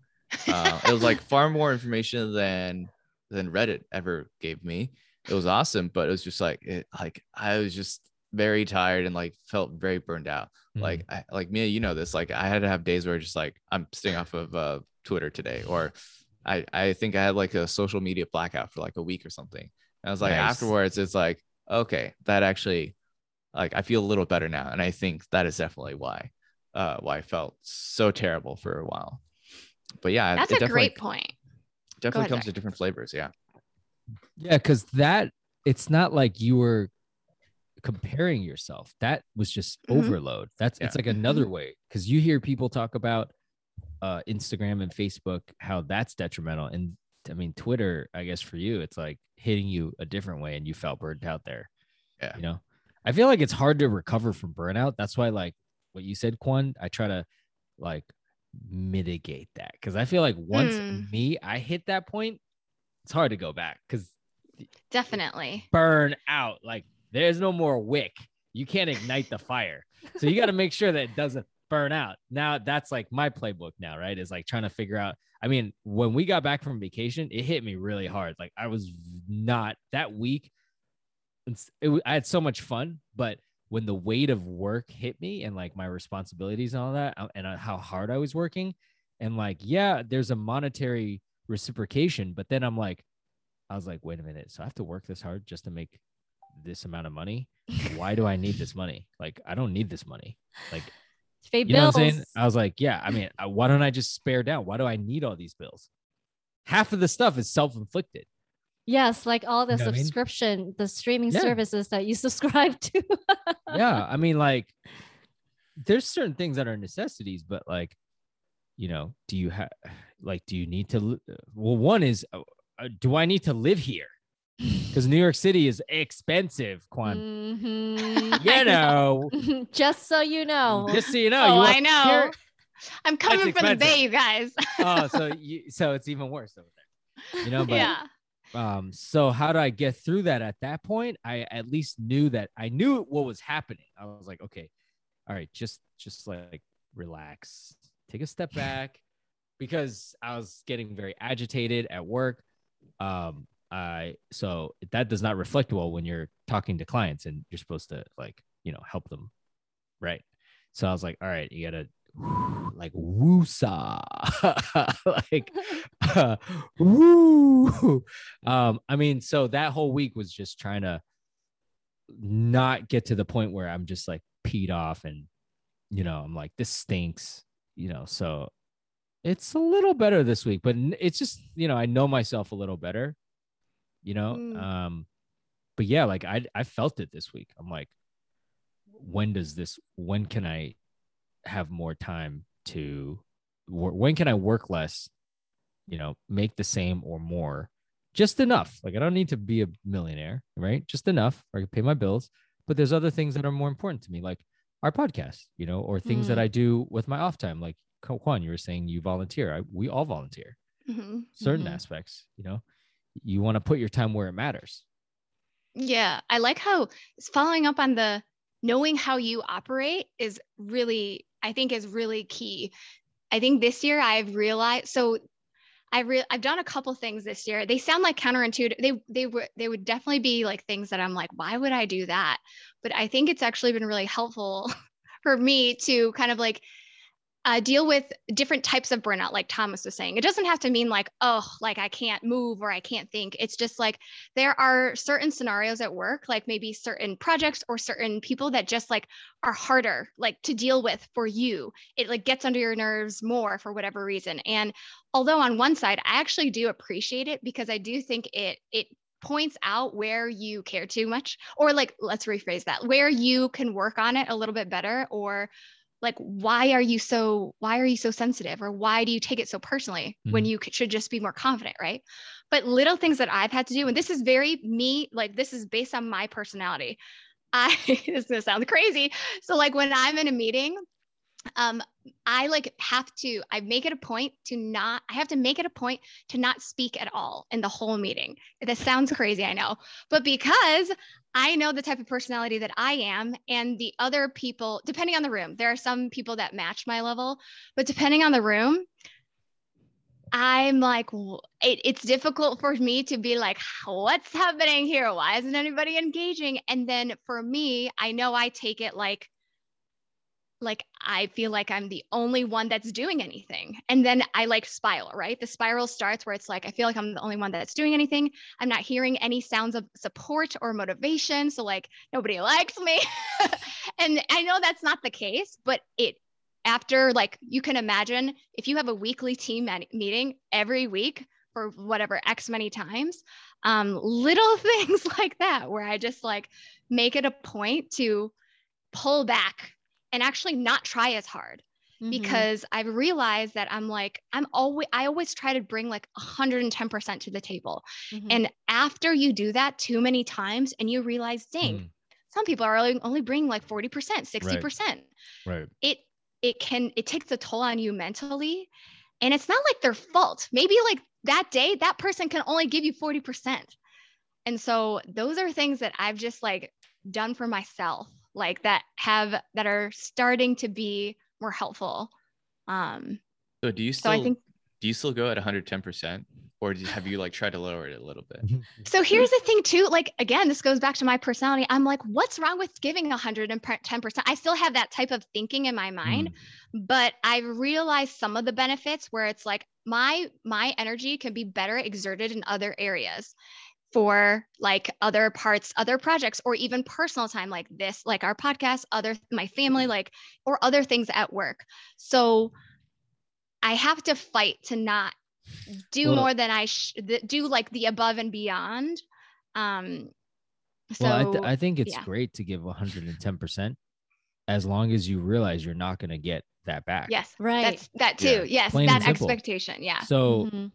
Uh, it was like far more information than than reddit ever gave me. It was awesome but it was just like it like i was just very tired and like felt very burned out. Like I, like me you know this like i had to have days where just like i'm staying off of uh twitter today or i i think i had like a social media blackout for like a week or something and i was like Nice. afterwards it's like okay that actually like i feel a little better now and i think that is definitely why uh why i felt so terrible for a while but yeah that's it a definitely great point definitely ahead, comes Jack. to different flavors yeah Yeah, because that it's not like you were comparing yourself. That was just Mhm. overload. That's it's like another way because you hear people talk about uh Instagram and Facebook how that's detrimental. And I mean Twitter, I guess for you, it's like hitting you a different way and you felt burned out there. Yeah. You know, I feel like it's hard to recover from burnout. That's why, like what you said, Kwan, I try to like mitigate that because I feel like once Mm. me, I hit that point, it's hard to go back because definitely burn out. Like there's no more wick. You can't ignite the fire. So you got to make sure that it doesn't burn out. Now that's like my playbook now, right? Is like trying to figure out. I mean, when we got back from vacation, it hit me really hard. Like I was not that week. It, I had so much fun, but when the weight of work hit me and like my responsibilities and all that, uh, and uh, how hard I was working, and like, yeah, there's a monetary reciprocation, but then I'm like, I was like, wait a minute. So I have to work this hard just to make this amount of money. Why do I need this money? Like, I don't need this money. Like, Pay you know what I'm saying? I was like, yeah, I mean, uh, why don't I just spare down? Why do I need all these bills? Half of the stuff is self inflicted. Yes, like all the You know what I mean? subscription, the streaming Yeah. services that you subscribe to. yeah. I mean, like, there's certain things that are necessities, but like, you know, do you have, like do you need to li- well one is uh, uh, do i need to live here because new york city is expensive Kwan Mhm. you know Just so you know. just so you know oh, you I know. here- I'm coming from the bay, you guys. oh so you so it's even worse over there you know but yeah. um so how do i get through that at that point i at least knew that i knew what was happening i was like okay all right just just like relax take a step back because i was getting very agitated at work um i so that does not reflect well when you're talking to clients and you're supposed to like you know help them right so i was like all right you gotta like woosah like uh, woo. Um, I mean, so that whole week was just trying to not get to the point where I'm just like peed off and you know, I'm like, this stinks, you know. So it's a little better this week, but it's just, you know, I know myself a little better, you know. Mm. Um, but yeah, like I I felt it this week. I'm like, when does this when can I have more time to when can I work less you know, make the same or more, just enough. Like I don't need to be a millionaire, right? Just enough I can pay my bills. But there's other things that are more important to me, like our podcast, you know, or things that Mm. I do with my off time. Like Kwan, you were saying you volunteer. I, we all volunteer Mhm. certain Mhm. aspects, you know. You want to put your time where it matters. Yeah, I like how following up on the knowing how you operate is really, I think, is really key. I think this year I've realized so. I re- I've done a couple things this year. They sound like counterintuitive. They they would they would definitely be like things that I'm like, why would I do that? But I think it's actually been really helpful for me to kind of like uh, deal with different types of burnout, like Thomas was saying. It doesn't have to mean like, oh, like I can't move or I can't think. It's just like there are certain scenarios at work, like maybe certain projects or certain people that just like are harder like to deal with for you. It like gets under your nerves more for whatever reason. And although on one side, I actually do appreciate it because I do think it it points out where you care too much or like let's rephrase that where you can work on it a little bit better or like why are you so why are you so sensitive? Or why do you take it so personally when Mhm. you should just be more confident right? But little things that i've had to do and this is very me like this is based on my personality. I this is gonna sound crazy. So like when i'm in a meeting um i like have to i make it a point to not i have to make it a point to not speak at all in the whole meeting. This sounds crazy i know. But because I know the type of personality that I am, and the other people, depending on the room, there are some people that match my level, but depending on the room, I'm like, it, it's difficult for me to be like, what's happening here? Why isn't anybody engaging? And then for me, I know I take it like, like I feel like I'm the only one that's doing anything. And then I like spiral, right? The spiral starts where it's like, I feel like I'm the only one that's doing anything. I'm not hearing any sounds of support or motivation. So, like, nobody likes me. and I know that's not the case, but it, after like, you can imagine if you have a weekly team meeting every week for whatever X many times, um, little things like that, where I just like make it a point to pull back and actually not try as hard Mhm. because I've realized that I'm like, I'm always, I always try to bring like 110% to the table. Mhm. And after you do that too many times and you realize, dang, Mm, some people are only, only bringing like 40%, 60%. right. It, it can, it takes a toll on you mentally. And it's not like their fault. Maybe like that day, that person can only give you 40%. And so those are things that I've just like done for myself, like that have, that are starting to be more helpful. Um, So do you still so still I think do you still go at 110% or do you, have you like tried to lower it a little bit? So here's the thing too, like again, this goes back to my personality. I'm like, what's wrong with giving 110%? I still have that type of thinking in my mind, Mm, but I've realized some of the benefits where it's like my my energy can be better exerted in other areas for like other parts, other projects, or even personal time like this, like our podcast, other my family, like or other things at work. So I have to fight to not do Well- more than I sh- do like the above and beyond. Um, so well, I, th- I think it's yeah. great to give 110% as long as you realize you're not going to get that back. Yes. Right. That's that too. Yeah. Yes. Plain that expectation. Yeah. So Mhm.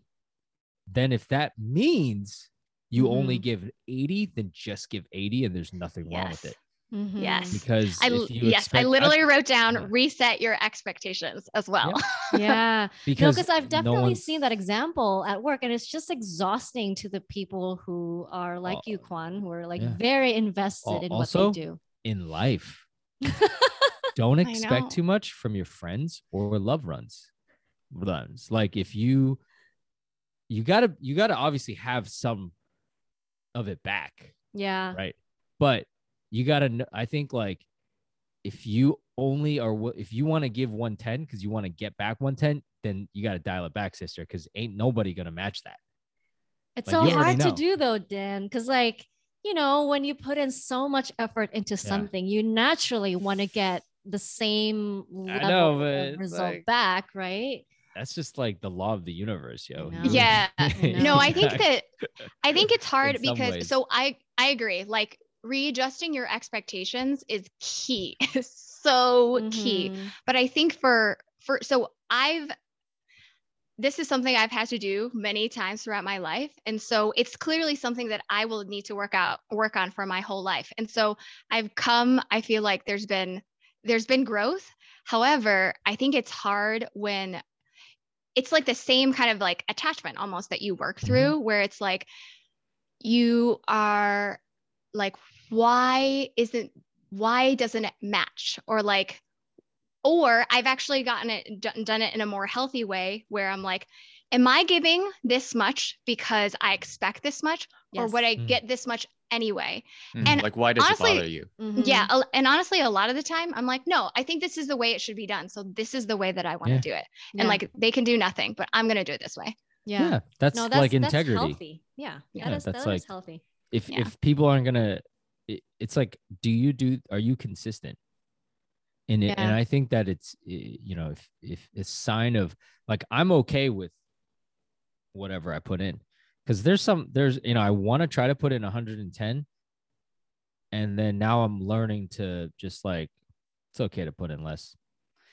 then if that means you only Mhm. give 80, then just give 80 and there's nothing wrong with Yes. it. Mhm. Yes. Because I you yes, I expect- literally wrote down yeah. reset your expectations as well. Yeah. No, because because I've definitely one's- seen that example at work, and it's just exhausting to the people who are like you, Kwan, who are like yeah. very invested Al- in also, what they do. in life. Don't expect too much from your friends or love runs. Runs. Like if you you gotta you gotta obviously have some of it back, Yeah. right? But you gotta kn- I think like if you only are if you want to give 110 because you want to get back 110, then you gotta dial it back, sister, because ain't nobody gonna match that. It's Like, so hard to do though, Dan, because like, you know, when you put in so much effort into something, you naturally want to get the same level know, of result like- back, right? That's just like the law of the universe, yo. know. You- Yeah. know. no, I think that I think it's hard because ways. so I I agree. Like readjusting your expectations is key. so key. Mhm. But I think for for so I've this is something I've had to do many times throughout my life. And so it's clearly something that I will need to work out work on for my whole life. And so I've come I feel like there's been there's been growth. However, I think it's hard when it's like the same kind of like attachment almost that you work Mhm. through where it's like you are like why isn't why doesn't it match or like or i've actually gotten it done, done it in a more healthy way where i'm like am i giving this much because i expect this much or Yes. would i Mm. get this much anyway Mhm. And like, why does honestly- it bother you? Mhm. yeah and honestly a lot of the time i'm like no i think this is the way it should be done so this is the way that i want to Yeah. do it Yeah. and like they can do nothing but i'm going to do it this way yeah. yeah, that's, no, that's like that's integrity. healthy. Yeah. Yeah, that is, that's that is like- healthy. if Yeah. if people aren't gonna it, it's like do you do are you consistent And, it and i think that it's you know if if it's sign of like i'm okay with whatever i put in because there's some there's you know i want to try to put in 110 and then now i'm learning to just like it's okay to put in less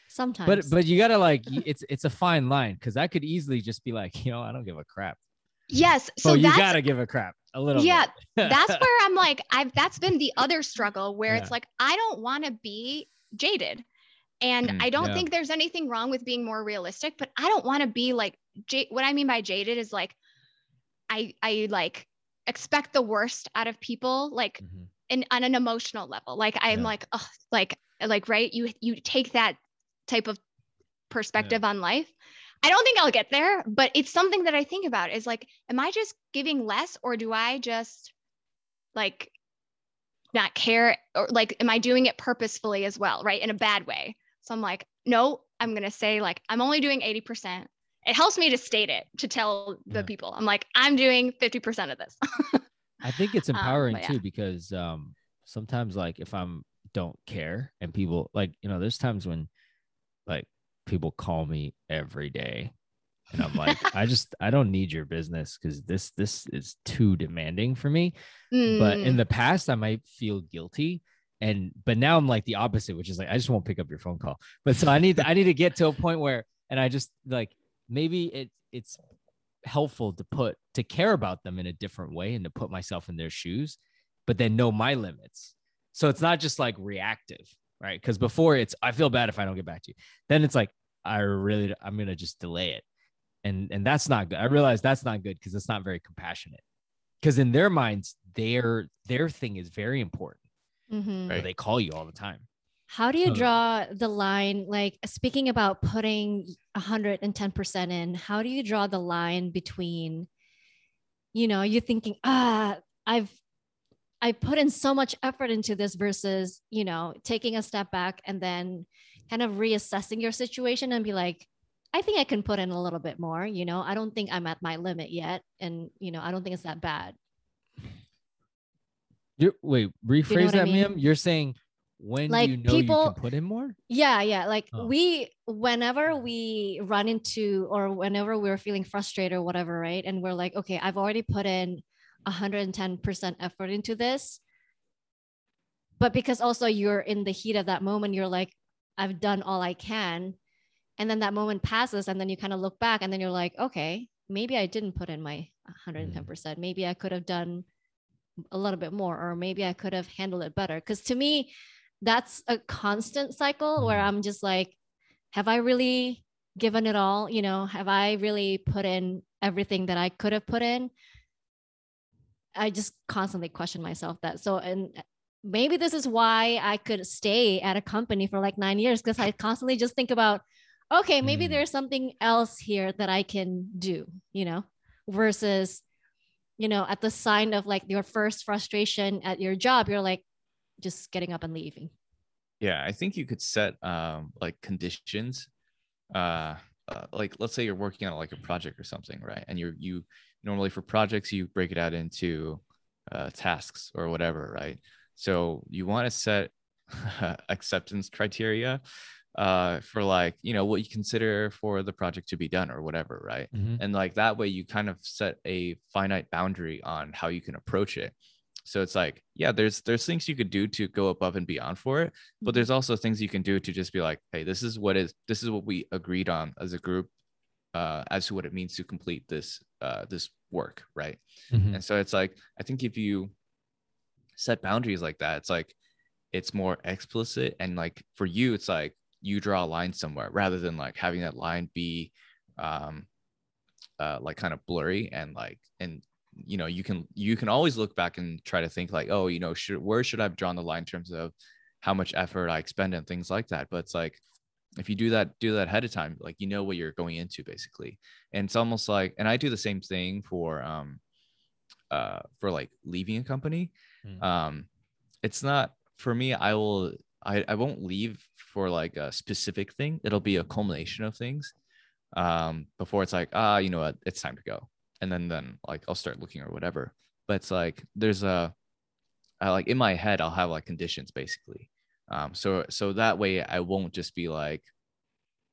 Sometimes. but but you gotta like it's it's a fine line because i could easily just be like you know i don't give a crap yes so so you gotta give a crap a little Yeah, that's where I'm like, I've that's been the other struggle where Yeah. it's like I don't want to be jaded. And Mm, I don't yeah. think there's anything wrong with being more realistic, but I don't want to be like ja- what I mean by jaded is like I I like expect the worst out of people like Mhm. in on an emotional level. Like I'm Yeah. like, oh, like like right, you you take that type of perspective on life. I don't think I'll get there, but it's something that I think about is like, am I just giving less or do I just like not care or like am I doing it purposefully as well, right? In a bad way. So I'm like, no, I'm going to say like I'm only doing 80%. It helps me to state it to tell the Yeah. people. I'm like, I'm doing 50% of this. I think it's Um, empowering but yeah. too because um sometimes like if I'm don't care and people like you know there's times when like people call me every day and I'm like I just I don't need your business cuz this this is too demanding for me but in Mm, the past I might feel guilty and but now I'm like the opposite which is like I just won't pick up your phone call but so I need to, I need to get to a point where and I just like maybe it it's helpful to put to care about them in a different way and to put myself in their shoes but then know my limits. So it's not just like reactive right? Because before it's i feel bad if i don't get back to you. Then it's like i really i'm gonna just delay it. And and that's not good. I realize that's not good because it's not very compassionate. Because in their minds their their thing is very important. Mhm. Right. they call you all the time How do you draw the line? Like speaking about putting 110% in, how do you draw the line between, you know, you thinking, ah, I've I put in so much effort into this versus, you know, taking a step back and then kind of reassessing your situation and be like, I think I can put in a little bit more, you know, I don't think I'm at my limit yet. And, you know, I don't think it's that bad. You're, wait rephrase what I that mean? ma'am you're saying when Like, you know you people- can put in more Yeah, yeah. Like Oh. we, whenever uh-huh. we run into or whenever we're feeling frustrated or whatever, right? And we're like, okay, I've already put in 110% effort into this. But because also you're in the heat of that moment, you're like, I've done all I can. and then that moment passes and then you kind of look back and then you're like okay maybe i didn't put in my 110% mm. percent maybe i could have done a little bit more or maybe i could have handled it better because to me that's a constant cycle where Mhm. i'm just like have i really given it all you know have i really put in everything that i could have put in i just constantly question myself that so and maybe this is why i could stay at a company for like nine years because i constantly just think about okay maybe Mm. there's something else here that i can do you know versus you know at the sign of like your first frustration at your job you're like just getting up and leaving Yeah, I think you could set um like conditions. Uh, uh like let's say you're working on like a project or something, right? And you're you normally for projects you break it out into uh tasks or whatever, right? So you want to set acceptance criteria uh for like, you know, what you consider for the project to be done or whatever, right? Mhm. and like that way you kind of set a finite boundary on how you can approach it so it's like yeah there's there's things you could do to go above and beyond for it but there's also things you can do to just be like hey this is what is this is what we agreed on as a group uh as to what it means to complete this uh this work right Mhm. and so it's like i think if you set boundaries like that it's like it's more explicit and like for you it's like you draw a line somewhere rather than like having that line be um uh like kind of blurry and like and you know you can you can always look back and try to think like oh you know should where should i've drawn the line in terms of how much effort i expend and things like that? But it's like if you do that do that ahead of time like you know what you're going into basically. And it's almost like and i do the same thing for um uh for like leaving a company. Mm. um it's not for me i will i i won't leave for like a specific thing. It'll be a culmination of things um before it's like ah you know what? It's time to go and then then like i'll start looking or whatever. But it's like there's a I like in my head i'll have like conditions basically. Um so so that way i won't just be like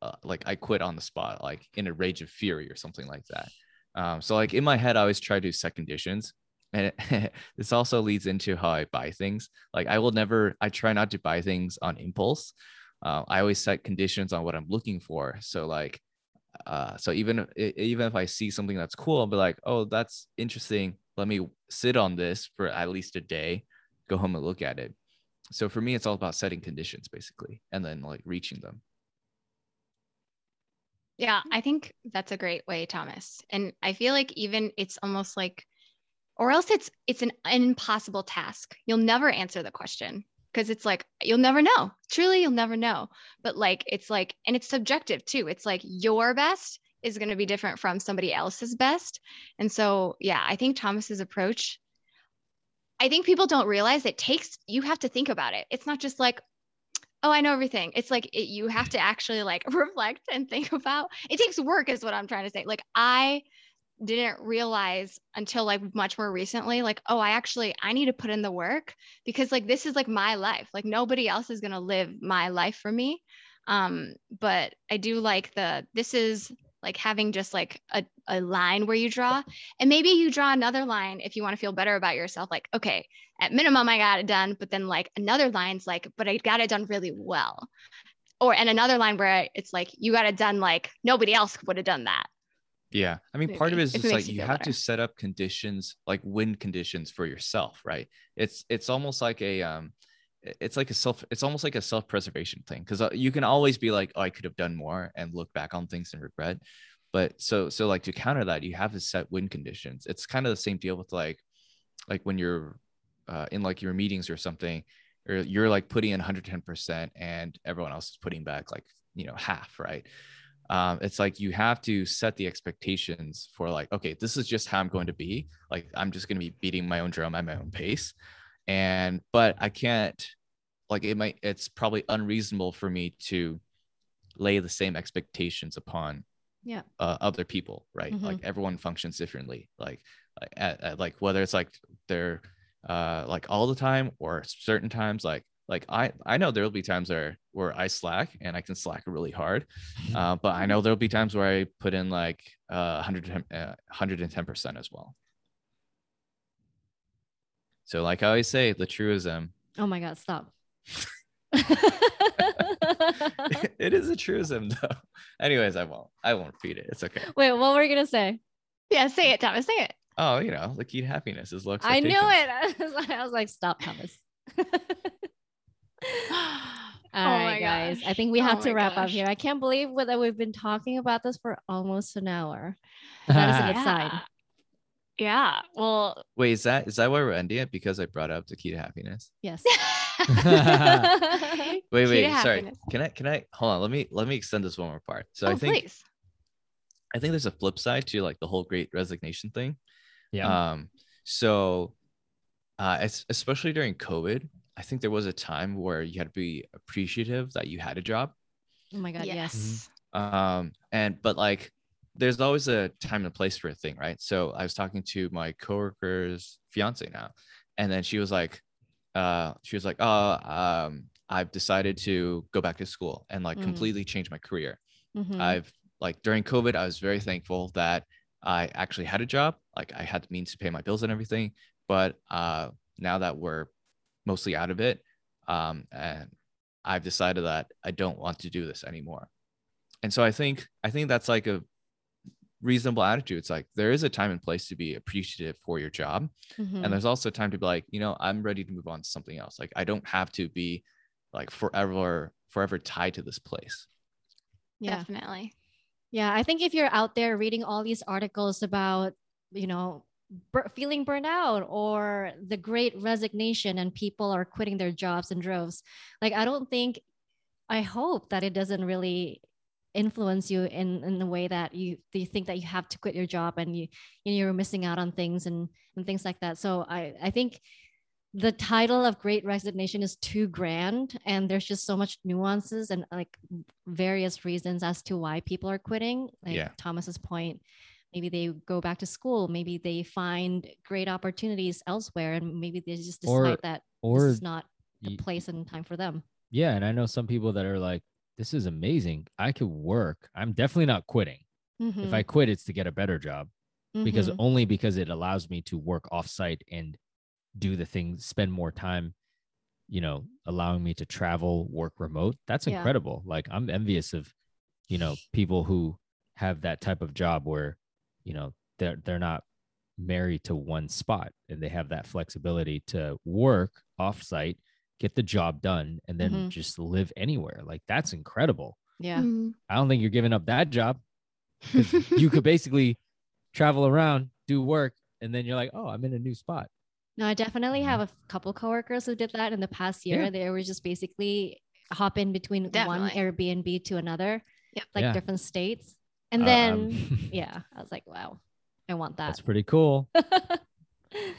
uh, like i quit on the spot like in a rage of fury or something like that. Um so like in my head i always try to set conditions. And it, this also leads into how i buy things. Like i will never i try not to buy things on impulse. Uh, i always set conditions on what i'm looking for. So like uh, so even even if I see something that's cool, I'll be like, oh, that's interesting. Let me sit on this for at least a day, go home and look at it. So for me, it's all about setting conditions basically, and then like reaching them. Yeah, I think that's a great way, Thomas. And I feel like even it's almost like, or else it's it's an impossible task. You'll never answer the question because it's like you'll never know. Truly, you'll never know. But like it's like, and it's subjective too. It's like your best is going to be different from somebody else's best. And so, yeah, I think Thomas's approach. I think people don't realize it takes you have to think about it. It's not just like, oh, I know everything. It's like it, you have to actually like reflect and think about. It takes work, is what I'm trying to say. Like I didn't realize until like much more recently, like, oh, I actually I need to put in the work because like this is like my life. Like nobody else is gonna live my life for me. Um, but I do like the this is like having just like a, a line where you draw and maybe you draw another line if you want to feel better about yourself like okay at minimum i got it done but then like another line's like but i got it done really well or and another line where it's like you got it done like nobody else would have done that Yeah, I mean, part of it is it just like you you have better. to set up conditions, like win conditions for yourself, right? It's it's almost like a um, it's like a self, it's almost like a self preservation thing because you can always be like, oh, I could have done more and look back on things and regret. But so so like to counter that, you have to set win conditions. It's kind of the same deal with like like when you're uh, in like your meetings or something, or you're like putting in 110% and everyone else is putting back like you know half, right? Um, it's like you have to set the expectations for like okay this is just how i'm going to be like i'm just going to be beating my own drum at my own pace and but i can't like it might it's probably unreasonable for me to lay the same expectations upon Yeah. uh, other people right Mhm. like everyone functions differently like like, at, at, like whether it's like they're uh like all the time or certain times like like i i know there'll be times where where i slack and i can slack really hard uh, but I know there'll be times where I put in like uh, 110, uh, 110% as well. So, like I always say, the truism Oh my God, stop. it is a truism though. Anyways, I won't. I won't feed it. It's okay. Wait, what were you gonna say? Yeah, say it, Thomas. Say it. Oh, you know, the key to happiness is low I knew it. I was like, I was like stop, Thomas. Oh All right, guys. I think we Oh have to my wrap up here. I can't believe that we've been talking about this for almost an hour. That is a good sign. Yeah. Well, Wait, is that is that why we're ending it? Because I brought up the key to happiness. Yes. Wait, wait, sorry. happiness. Can I can I hold on? Let me let me extend this one more part. So oh, I think please. I think there's a flip side to like the whole great resignation thing. Yeah. Um, so uh especially during COVID, I think there was a time where you had to be appreciative that you had a job. oh my god, yes. yes. um and but like there's always a time and place for a thing right so i was talking to my coworker's fiance now and then she was like uh she was like oh um i've decided to go back to school and like Mhm. completely change my career Mhm. i've like during covid i was very thankful that i actually had a job like i had the means to pay my bills and everything but uh now that we're mostly out of it um and i've decided that i don't want to do this anymore and so i think i think that's like a reasonable attitude it's like there is a time and place to be appreciative for your job Mhm. and there's also time to be like you know i'm ready to move on to something else like i don't have to be like forever forever tied to this place yeah. Definitely. Yeah, I think if you're out there reading all these articles about, you know, bur- feeling burnout or the great resignation and people are quitting their jobs in droves, like I don't think I hope that it doesn't really influence you in in the way that you you think that you have to quit your job and you you know, you're missing out on things and and things like that. So I I think the title of great resignation is too grand and there's just so much nuances and like various reasons as to why people are quitting like Yeah. thomas's point maybe they go back to school maybe they find great opportunities elsewhere and maybe they just decide Or- that or this is not the place and time for them yeah, and I know some people that are like, this is amazing. I could work. I'm definitely not quitting. If I quit, it's to get a better job because Mhm. only because it allows me to work offsite and do the things, spend more time, you know, allowing me to travel, work remote. That's Yeah. incredible. Like I'm envious of, you know, people who have that type of job where, you know, they're they're not married to one spot and they have that flexibility to work offsite, get the job done, and then Mhm. just live anywhere. Like that's incredible. yeah Mhm. I don't think you're giving up that job you could basically travel around, do work, and then you're like, oh, I'm in a new spot. no i definitely have a couple coworkers who did that in the past year Yeah. they were just basically hop in between one airbnb to another Yep. like Yeah. different states and Uh, then um, yeah i was like wow i want that That's pretty cool.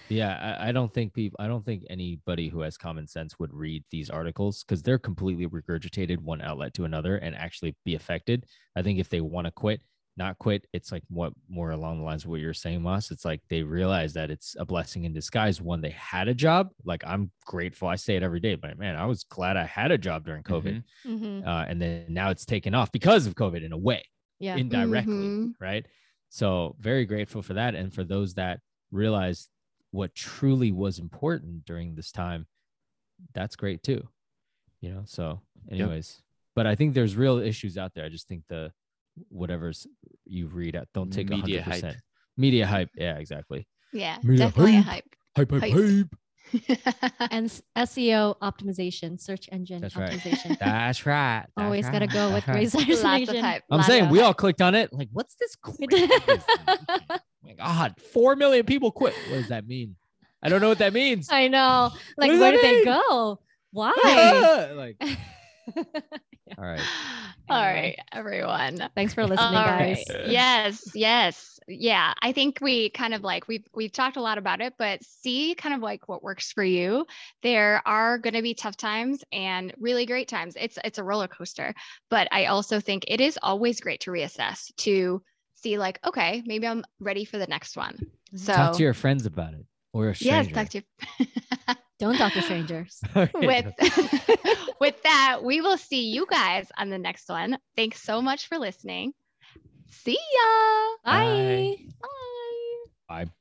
Yeah, I, I don't think people, I don't think anybody who has common sense would read these articles because they're completely regurgitated one outlet to another and actually be affected. I think if they want to quit, not quit, it's like what more along the lines of what you're saying, Moss. It's like they realize that it's a blessing in disguise. One, they had a job. Like I'm grateful. I say it every day, but man, I was glad I had a job during COVID. Mhm. Mhm. Uh, and then now it's taken off because of COVID in a way yeah indirectly, Mhm. right? So very grateful for that, and for those that realized what truly was important during this time, that's great too. You know. So, anyways, but I think there's real issues out there. I just think the whatever's you read at don't take Media hundred hype. percent media hype. Yeah, exactly. Yeah, Media definitely a hype. hype. Hype, hype, Hype. Hype. and SEO optimization, search engine That's right. That's right. that's Always got to right, go with that's right. great Lots of resignation. hype. I'm lots saying we all clicked on it. Like, what's this? Great resignation? Oh my God, four million people quit. What does that mean? I don't know what that means. I know. Like, where that did they go? Why? Like, all right. All Anyway. right, everyone. Thanks for listening, All guys. right. Yes, yes. Yeah, I think we kind of like we've we've talked a lot about it, but see kind of like what works for you. There are going to be tough times and really great times. It's it's a roller coaster, but I also think it is always great to reassess to see like okay, maybe I'm ready for the next one. So Talk to your friends about it or a yes, talk to Don't talk to strangers. With with that, we will see you guys on the next one. Thanks so much for listening. See ya. Bye. Bye. Bye.